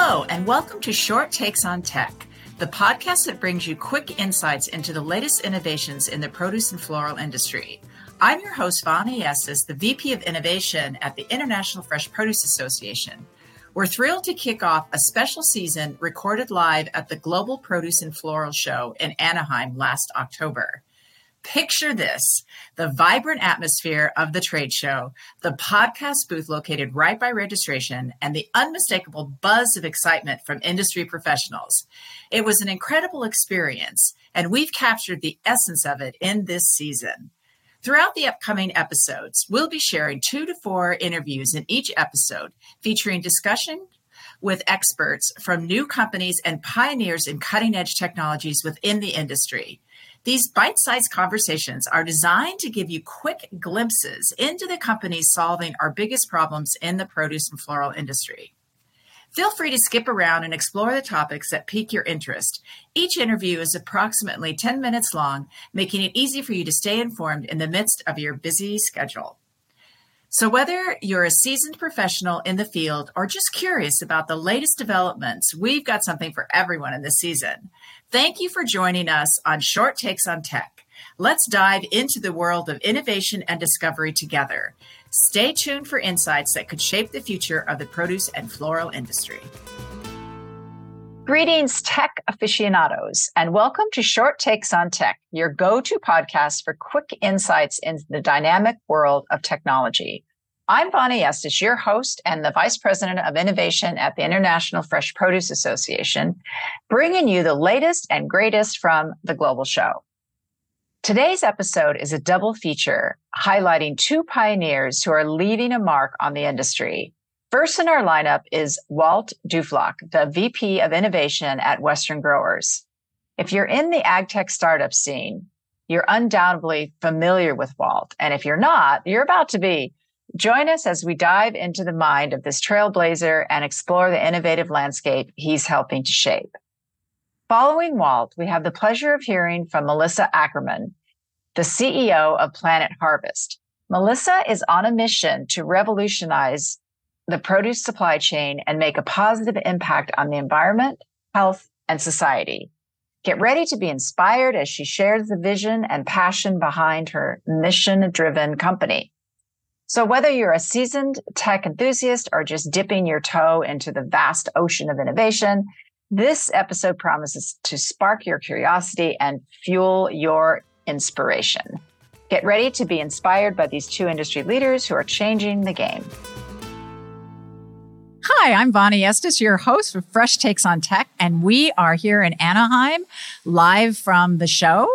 Hello, and welcome to Short Takes on Tech, the podcast that brings you quick insights into the latest innovations in the produce and floral industry. I'm your host, Vonnie Estes, the VP of Innovation at the International Fresh Produce Association. We're thrilled to kick off a special season recorded live at the Global Produce and Floral Show in Anaheim last October. Picture this the vibrant atmosphere of the trade show, the podcast booth located right by registration, and the unmistakable buzz of excitement from industry professionals. It was an incredible experience, and we've captured the essence of it in this season. Throughout the upcoming episodes, we'll be sharing two to four interviews in each episode featuring discussion with experts from new companies and pioneers in cutting edge technologies within the industry. These bite sized conversations are designed to give you quick glimpses into the companies solving our biggest problems in the produce and floral industry. Feel free to skip around and explore the topics that pique your interest. Each interview is approximately 10 minutes long, making it easy for you to stay informed in the midst of your busy schedule. So, whether you're a seasoned professional in the field or just curious about the latest developments, we've got something for everyone in this season. Thank you for joining us on Short Takes on Tech. Let's dive into the world of innovation and discovery together. Stay tuned for insights that could shape the future of the produce and floral industry. Greetings, tech aficionados, and welcome to Short Takes on Tech, your go to podcast for quick insights into the dynamic world of technology. I'm Vonnie Estes, your host and the Vice President of Innovation at the International Fresh Produce Association, bringing you the latest and greatest from the global show. Today's episode is a double feature highlighting two pioneers who are leaving a mark on the industry First in our lineup is Walt Duflock, the VP of Innovation at Western Growers. If you're in the ag tech startup scene, you're undoubtedly familiar with Walt. And if you're not, you're about to be. Join us as we dive into the mind of this trailblazer and explore the innovative landscape he's helping to shape. Following Walt, we have the pleasure of hearing from Melissa Ackerman, the CEO of Planet Harvest. Melissa is on a mission to revolutionize the produce supply chain and make a positive impact on the environment, health, and society. Get ready to be inspired as she shares the vision and passion behind her mission driven company. So whether you're a seasoned tech enthusiast or just dipping your toe into the vast ocean of innovation, this episode promises to spark your curiosity and fuel your inspiration. Get ready to be inspired by these two industry leaders who are changing the game. Hi, I'm Vonnie Estes, your host of Fresh Takes on Tech, and we are here in Anaheim live from the show.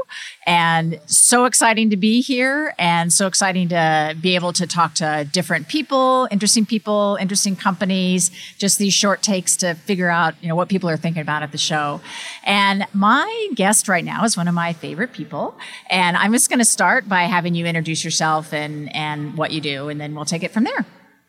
And so exciting to be here, and so exciting to be able to talk to different people, interesting people, interesting companies, just these short takes to figure out, you know, what people are thinking about at the show. And my guest right now is one of my favorite people. And I'm just going to start by having you introduce yourself and, and what you do, and then we'll take it from there.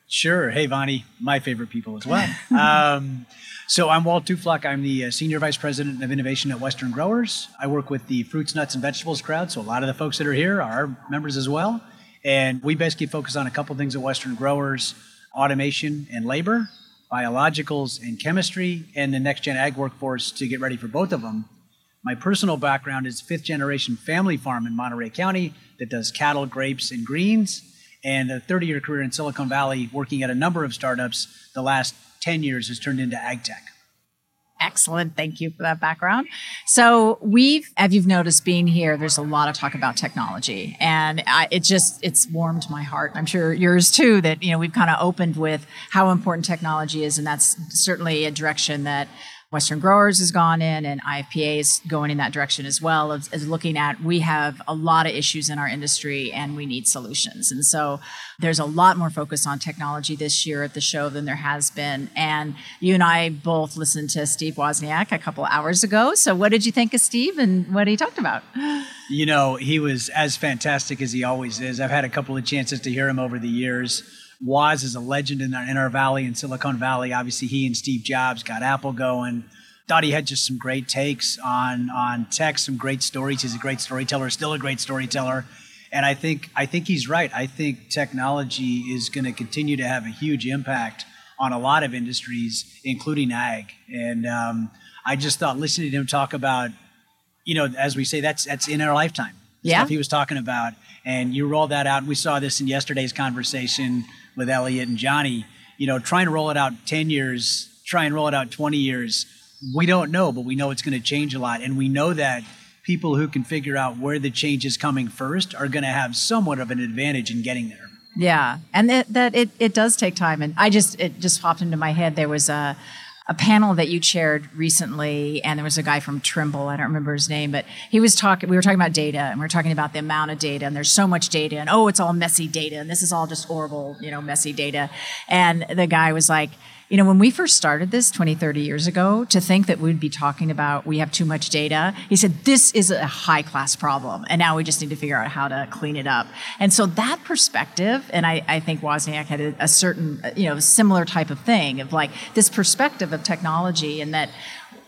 Sure. Hey, Vonnie, my favorite people as well. um, so I'm Walt Duflock. I'm the uh, Senior Vice President of Innovation at Western Growers. I work with the fruits, nuts, and vegetables crowd. So a lot of the folks that are here are members as well. And we basically focus on a couple things at Western Growers automation and labor, biologicals and chemistry, and the next gen ag workforce to get ready for both of them. My personal background is fifth generation family farm in Monterey County that does cattle, grapes, and greens and a 30 year career in Silicon Valley working at a number of startups. The last 10 years has turned into ag tech. Excellent. Thank you for that background. So we've, as you've noticed being here, there's a lot of talk about technology and I, it just, it's warmed my heart. I'm sure yours too, that, you know, we've kind of opened with how important technology is. And that's certainly a direction that Western Growers has gone in, and IFPA is going in that direction as well. As, as, looking at, we have a lot of issues in our industry, and we need solutions. And so, there's a lot more focus on technology this year at the show than there has been. And you and I both listened to Steve Wozniak a couple hours ago. So, what did you think of Steve, and what he talked about? You know, he was as fantastic as he always is. I've had a couple of chances to hear him over the years. Woz is a legend in our, in our valley, in Silicon Valley. Obviously, he and Steve Jobs got Apple going. Thought he had just some great takes on on tech, some great stories. He's a great storyteller, still a great storyteller. And I think I think he's right. I think technology is going to continue to have a huge impact on a lot of industries, including ag. And um, I just thought listening to him talk about, you know, as we say, that's that's in our lifetime. Yeah. Stuff he was talking about, and you roll that out. And we saw this in yesterday's conversation with Elliot and Johnny. You know, try and roll it out ten years, try and roll it out twenty years. We don't know, but we know it's going to change a lot, and we know that people who can figure out where the change is coming first are going to have somewhat of an advantage in getting there. Yeah, and that, that it, it does take time. And I just it just popped into my head. There was a a panel that you chaired recently, and there was a guy from Trimble. I don't remember his name, but he was talking. We were talking about data, and we were talking about the amount of data, and there's so much data, and oh, it's all messy data, and this is all just horrible, you know, messy data. And the guy was like you know, when we first started this 20, 30 years ago, to think that we'd be talking about we have too much data, he said, this is a high class problem. And now we just need to figure out how to clean it up. And so that perspective, and I, I think Wozniak had a, a certain, you know, similar type of thing of like this perspective of technology and that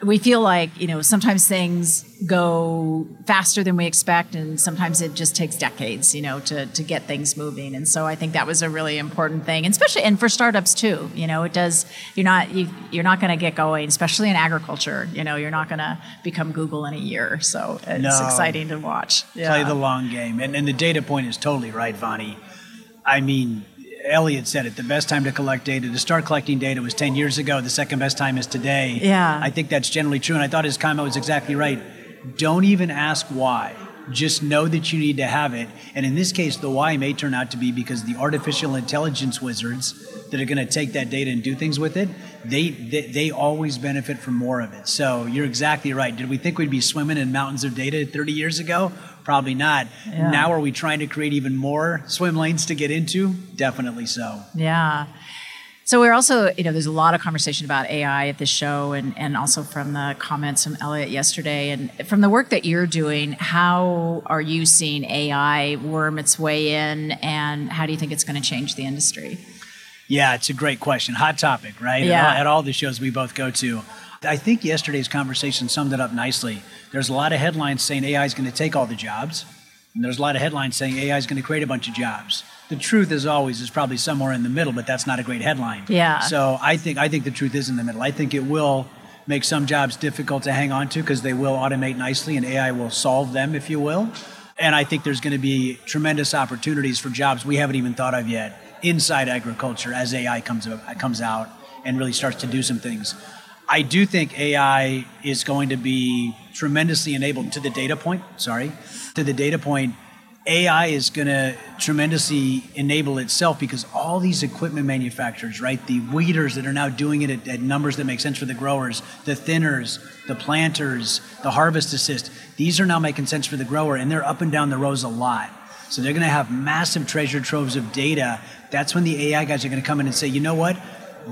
we feel like you know sometimes things go faster than we expect and sometimes it just takes decades you know to, to get things moving and so i think that was a really important thing and especially and for startups too you know it does you're not you, you're not going to get going especially in agriculture you know you're not going to become google in a year so it's No. exciting to watch Play the long game. And, and the data point is totally right, Vonnie. I mean, Elliot said it. The best time to collect data, to start collecting data, was 10 years ago. The second best time is today. Yeah. I think that's generally true. And I thought his comment was exactly right. Don't even ask why. Just know that you need to have it. And in this case, the why may turn out to be because the artificial intelligence wizards that are going to take that data and do things with it, they, they they always benefit from more of it. So you're exactly right. Did we think we'd be swimming in mountains of data 30 years ago? Probably not. Yeah. Now are we trying to create even more swim lanes to get into? Definitely so. Yeah. So we're also, you know, there's a lot of conversation about AI at this show and, and also from the comments from Elliot yesterday. And from the work that you're doing, how are you seeing AI worm its way in and how do you think it's going to change the industry? Yeah, it's a great question. Hot topic, right? At Yeah. all- At all the shows we both go to. I think yesterday's conversation summed it up nicely. There's a lot of headlines saying AI is going to take all the jobs, and there's a lot of headlines saying AI is going to create a bunch of jobs. The truth, as always, is probably somewhere in the middle, but that's not a great headline. Yeah. So I think I think the truth is in the middle. I think it will make some jobs difficult to hang on to because they will automate nicely, and AI will solve them, if you will. And I think there's going to be tremendous opportunities for jobs we haven't even thought of yet inside agriculture as AI comes comes out and really starts to do some things. I do think AI is going to be tremendously enabled to the data point. Sorry, to the data point. AI is going to tremendously enable itself because all these equipment manufacturers, right? The weeders that are now doing it at, at numbers that make sense for the growers, the thinners, the planters, the harvest assist, these are now making sense for the grower and they're up and down the rows a lot. So they're going to have massive treasure troves of data. That's when the AI guys are going to come in and say, you know what?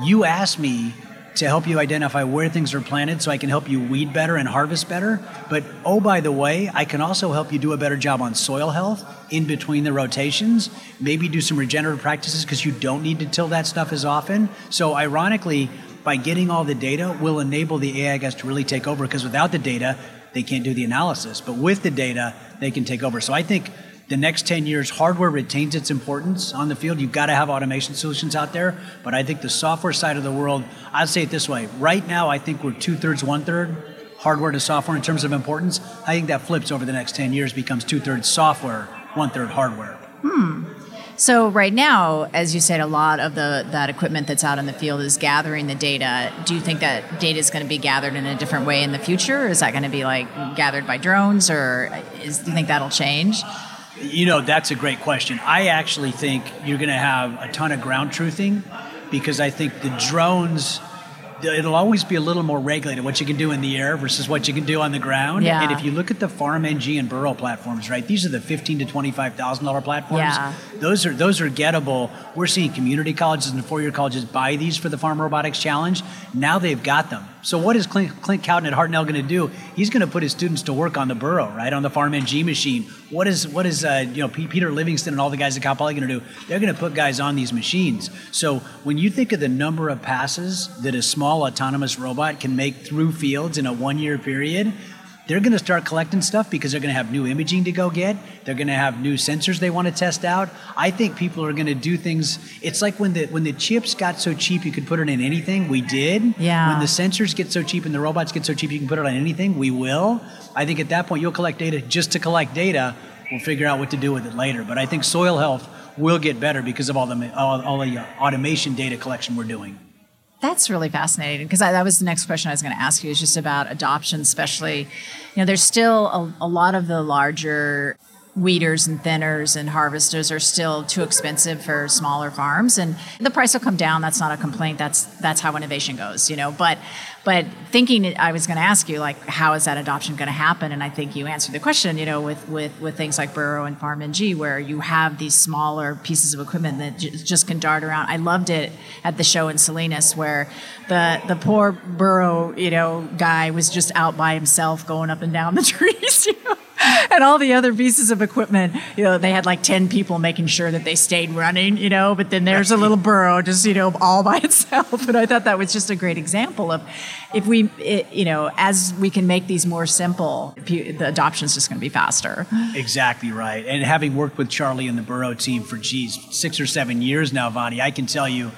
You asked me to help you identify where things are planted so I can help you weed better and harvest better. But oh, by the way, I can also help you do a better job on soil health in between the rotations, maybe do some regenerative practices because you don't need to till that stuff as often. So, ironically, by getting all the data, will enable the AI guys to really take over because without the data, they can't do the analysis. But with the data, they can take over. So, I think the next 10 years, hardware retains its importance on the field. You've got to have automation solutions out there. But I think the software side of the world, I'd say it this way right now, I think we're two thirds, one third hardware to software in terms of importance. I think that flips over the next 10 years, becomes two thirds software, one third hardware. Hmm. So right now, as you said, a lot of the that equipment that's out in the field is gathering the data. Do you think that data is going to be gathered in a different way in the future? Is that going to be like gathered by drones, or is, do you think that'll change? You know, that's a great question. I actually think you're going to have a ton of ground truthing because I think the drones, it'll always be a little more regulated what you can do in the air versus what you can do on the ground. Yeah. And if you look at the Farm NG and Burrow platforms, right, these are the fifteen to twenty-five thousand dollar platforms. Yeah. Those are those are gettable. We're seeing community colleges and four-year colleges buy these for the Farm Robotics Challenge. Now they've got them. So what is Clint, Clint Cowden at Hartnell going to do? He's going to put his students to work on the Burrow, right, on the Farm NG machine. What is what is uh, you know P- Peter Livingston and all the guys at Cal Poly going to do? They're going to put guys on these machines. So when you think of the number of passes that a small autonomous robot can make through fields in a one-year period, they're going to start collecting stuff because they're going to have new imaging to go get. They're going to have new sensors they want to test out. I think people are going to do things. It's like when the when the chips got so cheap you could put it in anything. We did. Yeah. When the sensors get so cheap and the robots get so cheap you can put it on anything. We will. I think at that point you'll collect data just to collect data. We'll figure out what to do with it later. But I think soil health will get better because of all the all, all the uh, automation data collection we're doing. That's really fascinating because that was the next question I was going to ask you is just about adoption, especially, you know, there's still a, a lot of the larger weeders and thinners and harvesters are still too expensive for smaller farms. And the price will come down. That's not a complaint. That's that's how innovation goes you know. But but thinking i was going to ask you like how is that adoption going to happen? And i think you answered the question you know with with with things like burro and farm-ng where you have these smaller pieces of equipment that j- just can dart around. I loved it at the show in salinas where the the poor burro you know guy was just out by himself going up and down the trees you know and all the other pieces of equipment, you know, they had like 10 people making sure that they stayed running, you know, but then there's a little burro just, you know, all by itself. And I thought that was just a great example of if we, it, you know, as we can make these more simple, the adoption is just going to be faster. Exactly right. And having worked with Charlie and the burro team for, geez, six or seven years now, Vonnie, I can tell you,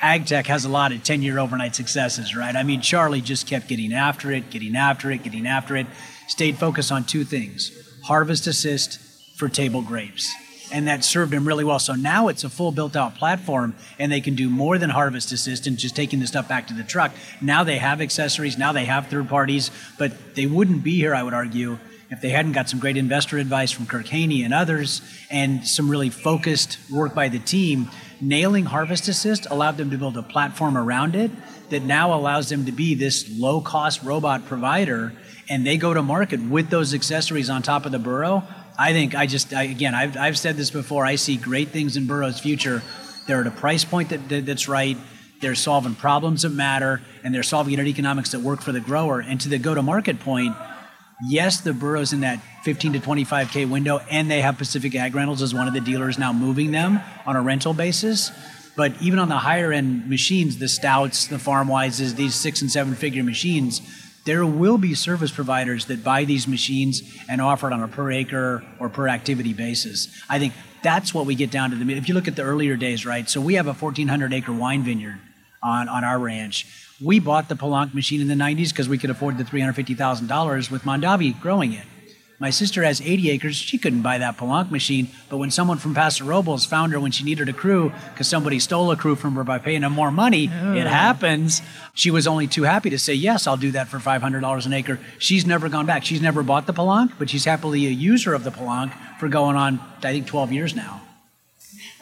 AgTech has a lot of 10 year overnight successes, right? I mean, Charlie just kept getting after it, getting after it, getting after it, stayed focused on two things harvest assist for table grapes. And that served them really well. So now it's a full built out platform and they can do more than harvest assist and just taking the stuff back to the truck. Now they have accessories, now they have third parties, but they wouldn't be here, I would argue, if they hadn't got some great investor advice from Kirk Haney and others and some really focused work by the team nailing Harvest Assist allowed them to build a platform around it that now allows them to be this low cost robot provider and they go to market with those accessories on top of the burro. I think I just, I, again, I've, I've said this before, I see great things in Burro's future. They're at a price point that, that, that's right. They're solving problems that matter, and they're solving unit economics that work for the grower. And to the go to market point, yes, the Burro's in that 15 to 25K window, and they have Pacific Ag Rentals as one of the dealers now moving them on a rental basis. But even on the higher end machines, the Stouts, the Farmwises, these six and seven figure machines, there will be service providers that buy these machines and offer it on a per acre or per activity basis. I think that's what we get down to the if you look at the earlier days, right? So we have a 1400 acre wine vineyard on, on our ranch. We bought the Pellenc machine in the 90s because we could afford the $350,000 with Mondavi growing it. My sister has 80 acres. She couldn't buy that Pellenc machine. But when someone from Paso Robles found her when she needed a crew because somebody stole a crew from her by paying them more money, oh. it happens. She was only too happy to say, yes, I'll do that for $500 an acre. She's never gone back. She's never bought the Pellenc, but she's happily a user of the Pellenc for going on, I think, 12 years now.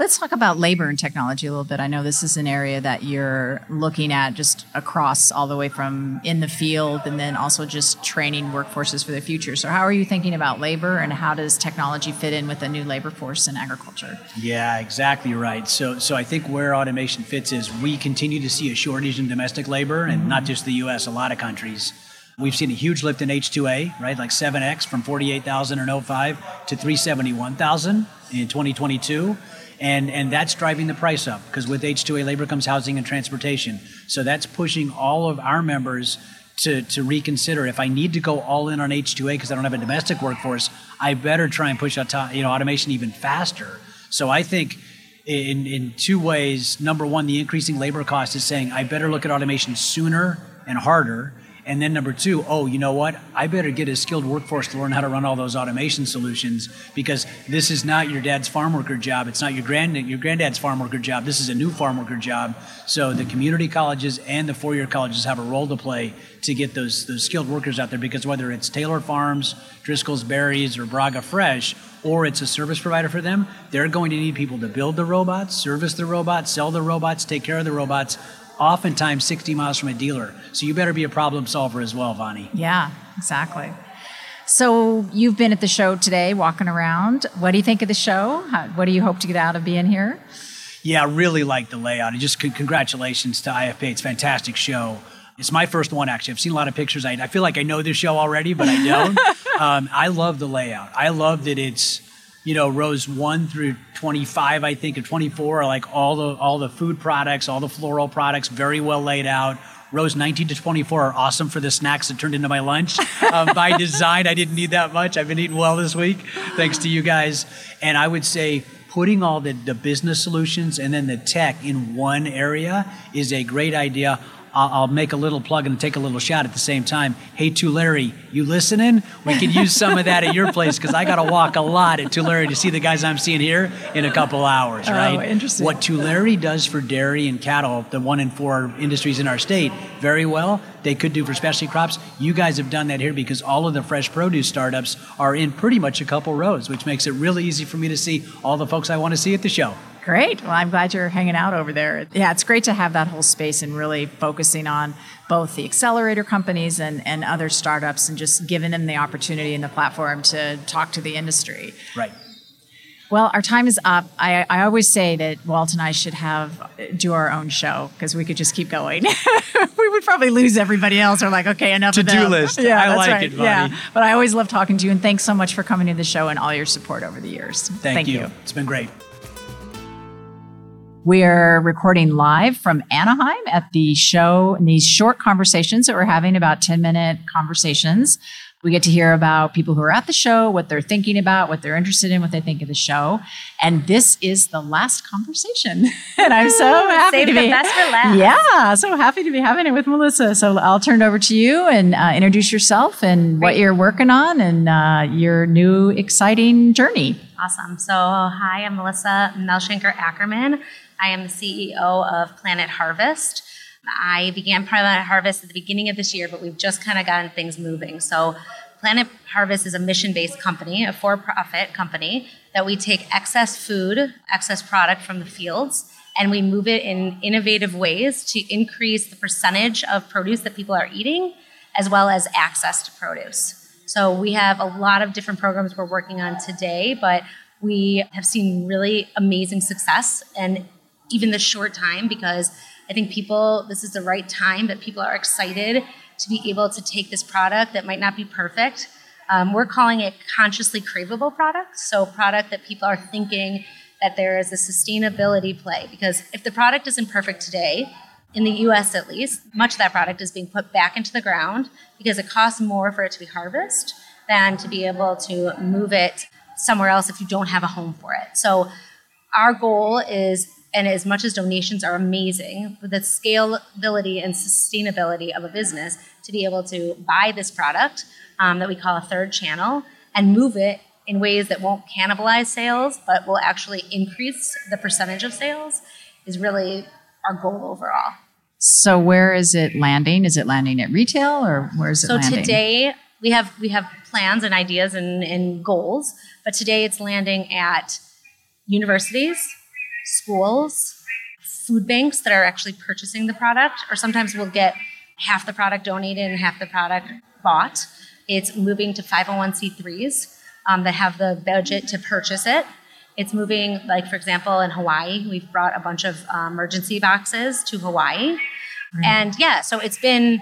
Let's talk about labor and technology a little bit. I know this is an area that you're looking at just across all the way from in the field and then also just training workforces for the future. So, how are you thinking about labor and how does technology fit in with a new labor force in agriculture? Yeah, exactly right. So, so I think where automation fits is we continue to see a shortage in domestic labor, and mm-hmm. not just the U.S., a lot of countries. We've seen a huge lift in H2A, right? Like 7x from 48,000 in 05 to 371,000 in 2022 and and that's driving the price up because with H2A labor comes housing and transportation. So that's pushing all of our members to, to reconsider if I need to go all in on H2A because I don't have a domestic workforce, I better try and push auto, you know automation even faster. So I think in in two ways. Number one, the increasing labor cost is saying I better look at automation sooner and harder and then number two, oh, you know what? I better get a skilled workforce to learn how to run all those automation solutions because this is not your dad's farm worker job. It's not your grand your granddad's farm worker job. This is a new farm worker job. So the community colleges and the four-year colleges have a role to play to get those those skilled workers out there because whether it's Taylor Farms, Driscoll's Berries, or Braga Fresh, or it's a service provider for them, they're going to need people to build the robots, service the robots, sell the robots, take care of the robots oftentimes 60 miles from a dealer. So you better be a problem solver as well, Vonnie. Yeah, exactly. So you've been at the show today, walking around. What do you think of the show? How, what do you hope to get out of being here? Yeah, I really like the layout. And just c- congratulations to IFA. It's a fantastic show. It's my first one, actually. I've seen a lot of pictures. I, I feel like I know this show already, but I don't. um, I love the layout. I love that it's you know, rows one through 25, I think, or 24 are like all the all the food products, all the floral products, very well laid out. Rows 19 to 24 are awesome for the snacks that turned into my lunch. Um, by design, I didn't need that much. I've been eating well this week, thanks to you guys. And I would say putting all the, the business solutions and then the tech in one area is a great idea. I'll, I'll, make a little plug and take a little shot at the same time. Hey, Tulare, you listening? We could use some of that at your place because I got to walk a lot at Tulare to see the guys I'm seeing here in a couple hours, oh, right? interesting. What Tulare does for dairy and cattle, the one in four industries in our state, very well, they could do for specialty crops. You guys have done that here because all of the fresh produce startups are in pretty much a couple rows, which makes it really easy for me to see all the folks I want to see at the show. Great. Well, I'm glad you're hanging out over there. Yeah, it's great to have that whole space and really focusing on both the accelerator companies and, and other startups and just giving them the opportunity and the platform to talk to the industry. Right. Well, our time is up. I, I always say that Walt and I should have do our own show because we could just keep going. we would probably lose everybody else. We're like, okay, enough. To do list. Yeah, I that's like right. it, buddy. Yeah, but I always love talking to you, and thanks so much for coming to the show and all your support over the years. Thank, Thank you. you. It's been great. We're recording live from Anaheim at the show in these short conversations that we're having about 10 minute conversations. We get to hear about people who are at the show, what they're thinking about, what they're interested in, what they think of the show. And this is the last conversation. and I'm so happy Save to the be best for last. Yeah, so happy to be having it with Melissa. So I'll turn it over to you and uh, introduce yourself and what you're working on and uh, your new exciting journey. Awesome. So, hi, I'm Melissa Melshanker Ackerman. I am the CEO of Planet Harvest. I began Planet Harvest at the beginning of this year, but we've just kind of gotten things moving. So, Planet Harvest is a mission based company, a for profit company, that we take excess food, excess product from the fields, and we move it in innovative ways to increase the percentage of produce that people are eating, as well as access to produce. So we have a lot of different programs we're working on today, but we have seen really amazing success and even the short time because I think people, this is the right time that people are excited to be able to take this product that might not be perfect. Um, we're calling it consciously craveable product. So, product that people are thinking that there is a sustainability play. Because if the product isn't perfect today, in the US at least, much of that product is being put back into the ground because it costs more for it to be harvested than to be able to move it somewhere else if you don't have a home for it. So our goal is, and as much as donations are amazing, the scalability and sustainability of a business to be able to buy this product um, that we call a third channel and move it in ways that won't cannibalize sales, but will actually increase the percentage of sales is really our goal overall. So where is it landing? Is it landing at retail or where is it So landing? today we have we have plans and ideas and, and goals, but today it's landing at universities, schools, food banks that are actually purchasing the product, or sometimes we'll get half the product donated and half the product bought. It's moving to 501c3s um, that have the budget to purchase it. It's moving, like for example, in Hawaii, we've brought a bunch of um, emergency boxes to Hawaii, and yeah, so it's been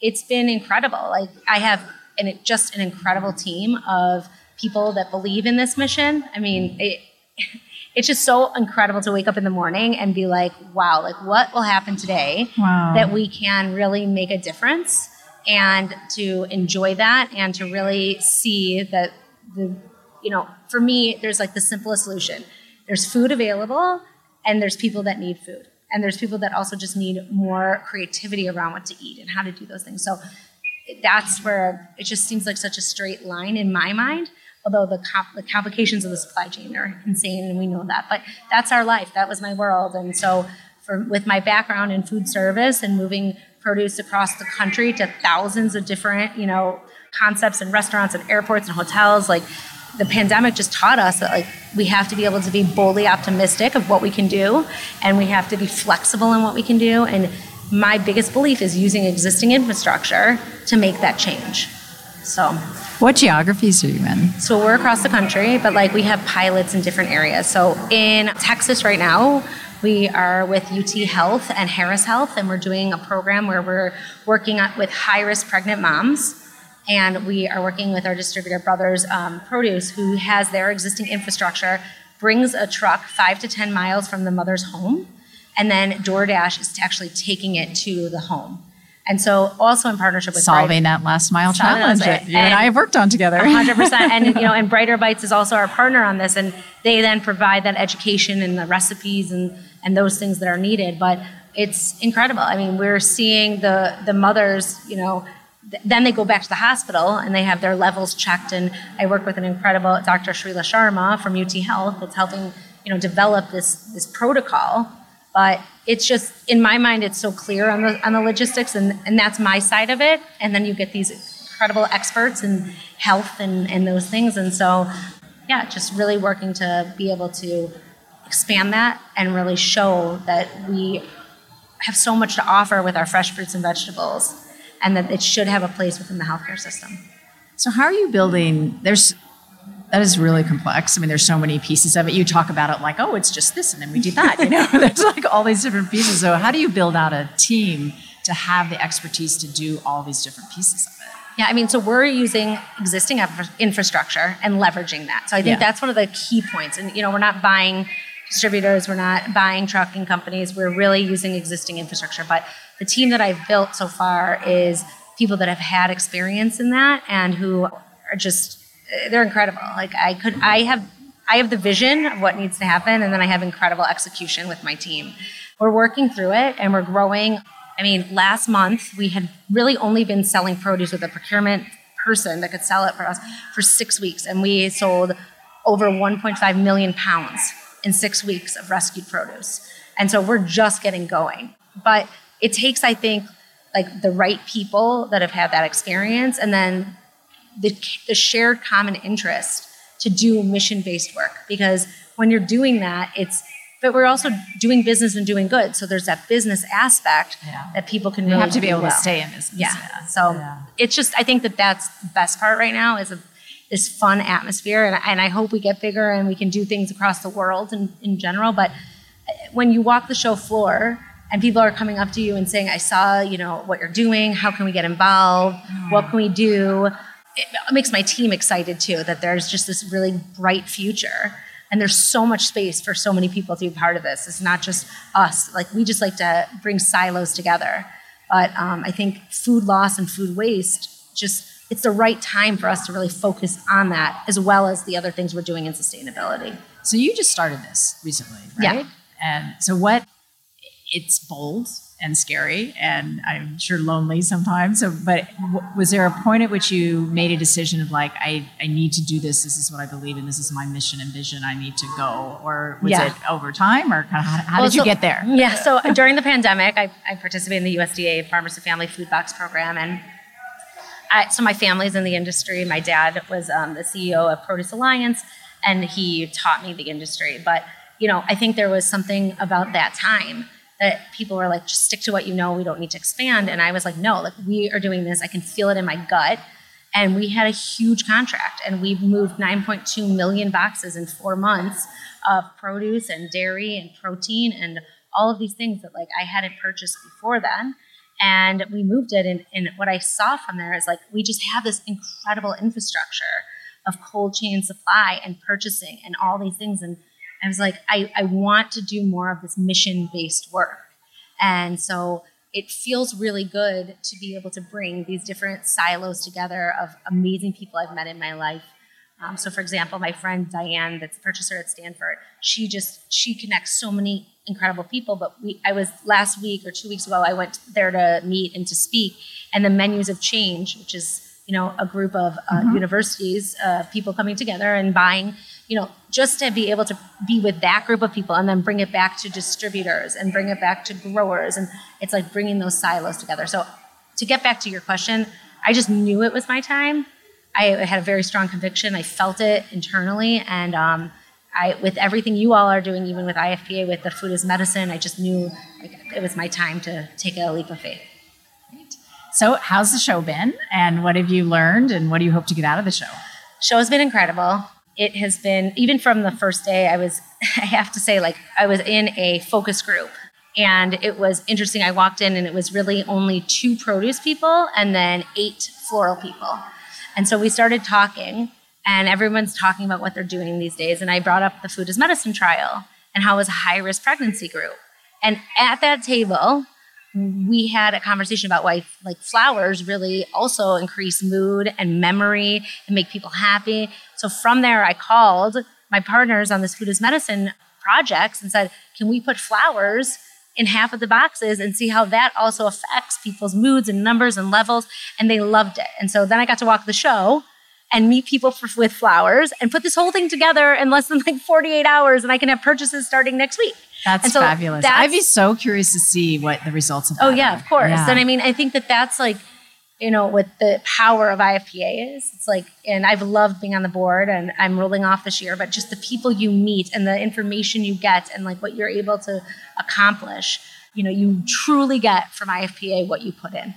it's been incredible. Like I have an, just an incredible team of people that believe in this mission. I mean, it, it's just so incredible to wake up in the morning and be like, wow, like what will happen today Wow. that we can really make a difference and to enjoy that and to really see that the, you know, for me, there's like the simplest solution. There's food available and there's people that need food. And there's people that also just need more creativity around what to eat and how to do those things. So that's where it just seems like such a straight line in my mind. Although the, comp- the complications of the supply chain are insane, and we know that. But that's our life. That was my world, and so for, with my background in food service and moving produce across the country to thousands of different, you know, concepts and restaurants and airports and hotels, like the pandemic just taught us that like we have to be able to be boldly optimistic of what we can do, and we have to be flexible in what we can do. And my biggest belief is using existing infrastructure to make that change. So, what geographies are you in? so we're across the country, but like we have pilots in different areas. So in Texas right now, we are with UT Health and Harris Health, and we're doing a program where we're working with high risk pregnant moms And we are working with our distributor Brothers um, Produce, who has their existing infrastructure, brings a truck five to 10 miles from the mother's home, and then DoorDash is actually taking it to the home. And so, also in partnership with solving that last mile challenge that you and, and I have worked on together. 100%. and you know, and Brighter Bites is also our partner on this, and they then provide that education and the recipes and and those things that are needed. But it's incredible. I mean, we're seeing the the mothers, you know. Then they go back to the hospital and they have their levels checked. And I work with an incredible Dr. Shrila Sharma from UT Health that's helping, you know, develop this this protocol but it's just in my mind, it's so clear on the on the logistics, and and that's my side of it. And then you get these incredible experts in health and and those things, and so yeah, just really working to be able to expand that and really show that we have so much to offer with our fresh fruits and vegetables and that it should have a place within the healthcare system. So how are you building there's that is really complex. I mean, there's so many pieces of it. You talk about it like, oh, it's just this, and then we do that. You know, there's like all these different pieces. So, how do you build out a team to have the expertise to do all these different pieces of it? Yeah, I mean, so we're using existing infrastructure and leveraging that. So I think yeah. that's one of the key points. And you know, we're not buying distributors, we're not buying trucking companies. We're really using existing infrastructure. But the team that I've built so far is people that have had experience in that and who are just they're incredible. Like I could, I have, I have the vision of what needs to happen, and then I have incredible execution with my team. We're working through it, and we're growing. I mean, last month we had really only been selling produce with a procurement person that could sell it for us for six weeks, and we sold over 1.5 million pounds in six weeks of rescued produce. And so we're just getting going. But it takes, I think, like the right people that have had that experience and then the, the shared common interest to do mission based work because when you're doing that it's but we're also doing business and doing good so there's that business aspect yeah. that people can really have to be able well. to stay in business yeah, yeah. so yeah. it's just i think that that's the best part right now is a, this fun atmosphere and, and i hope we get bigger and we can do things across the world in, in general but uh, when you walk the show floor and people are coming up to you and saying i saw you know what you're doing how can we get involved mm. what can we do it makes my team excited too that there's just this really bright future. And there's so much space for so many people to be part of this. It's not just us. Like we just like to bring silos together. But um, i think food loss and food waste just it's the right time for us to really focus on that as well as the other things we're doing in sustainability. So you just started this recently right? Yeah. and so what it's bold and scary and I'm sure lonely sometimes. So, but w- was there a point at which you made a decision of like, I, I need to do this. This is what I believe in. This is my mission and vision. I need to go. Or was yeah. it over time or kind of how, how well, did you get there? Yeah. So during the pandemic, I, I participated in the USDA Farmers to Family Food Box Program. And I, so my family's in the industry. My dad was um, the CEO of Produce Alliance and he taught me the industry. But, you know, I think there was something about that time that people were like, just stick to what you know. We don't need to expand. And I was like, no, like we are doing this. I can feel it in my gut. And we had a huge contract, and we moved 9.2 million boxes in four months of produce and dairy and protein and all of these things that like I hadn't purchased before then. And we moved it, and, and what I saw from there is like we just have this incredible infrastructure of cold chain supply and purchasing and all these things. And I was like, I, I want to do more of this mission based work. And so it feels really good to be able to bring these different silos together of amazing people I've met in my life. Um, so, for example, my friend Diane, that's a purchaser at Stanford, she just she connects so many incredible people. But we, I was last week or two weeks ago, I went there to meet and to speak, and the menus of change, which is you know a group of uh, mm-hmm. universities, uh, people coming together and buying you know, just to be able to be with that group of people and then bring it back to distributors and bring it back to growers. And it's like bringing those silos together. So, to get back to your question, I just knew it was my time. I had a very strong conviction. I felt it internally. And um, I, with everything you all are doing, even with IFPA, with the food is medicine, I just knew like, it was my time to take a leap of faith. So, how's the show been? And what have you learned? And what do you hope to get out of the show? Show has been incredible it has been even from the first day i was i have to say like i was in a focus group and it was interesting i walked in and it was really only two produce people and then eight floral people And so we started talking, and everyone's talking about what they're doing these days. And I brought up the food as medicine trial and how it was a high risk pregnancy group. And at that table, we had a conversation about why like flowers really also increase mood and memory and make people happy. So from there, I called my partners on this food as medicine projects and said, can we put flowers in half of the boxes and see how that also affects people's moods and numbers and levels? And they loved it. And so then I got to walk the show and meet people for, with flowers and put this whole thing together in less than like 48 hours and I can have purchases starting next week. That's so fabulous. That's, I'd be so curious to see what the results of Oh yeah, are. of course. Yeah. And I mean, I think that that's like, you know, what the power of IFPA is. It's like, and I've loved being on the board and I'm rolling off this year, but just the people you meet and the information you get and like what you're able to accomplish, you know, you truly get from IFPA what you put in.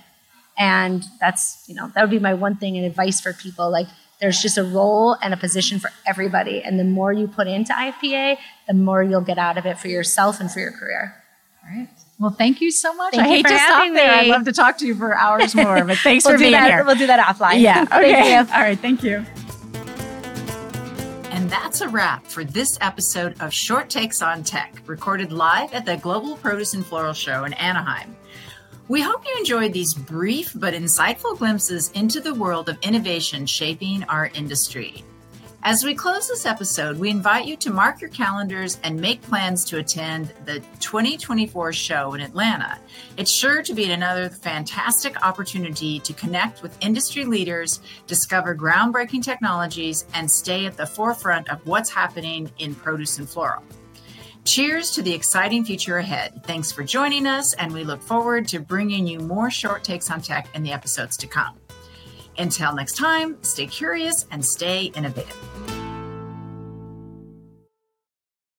And that's, you know, that would be my one thing and advice for people. Like, there's just a role and a position for everybody. And the more you put into IFPA, the more you'll get out of it for yourself and for your career. All right. Well, thank you so much. Thank I hate to stop me. there. I'd love to talk to you for hours more, but thanks we'll for being that, here. We'll do that offline. Yeah. Okay. All right. Thank you. And that's a wrap for this episode of Short Takes on Tech, recorded live at the Global Produce and Floral Show in Anaheim. We hope you enjoyed these brief but insightful glimpses into the world of innovation shaping our industry. As we close this episode, we invite you to mark your calendars and make plans to attend the 2024 show in Atlanta. It's sure to be another fantastic opportunity to connect with industry leaders, discover groundbreaking technologies, and stay at the forefront of what's happening in produce and floral. Cheers to the exciting future ahead. Thanks for joining us, and we look forward to bringing you more short takes on tech in the episodes to come. Until next time, stay curious and stay innovative.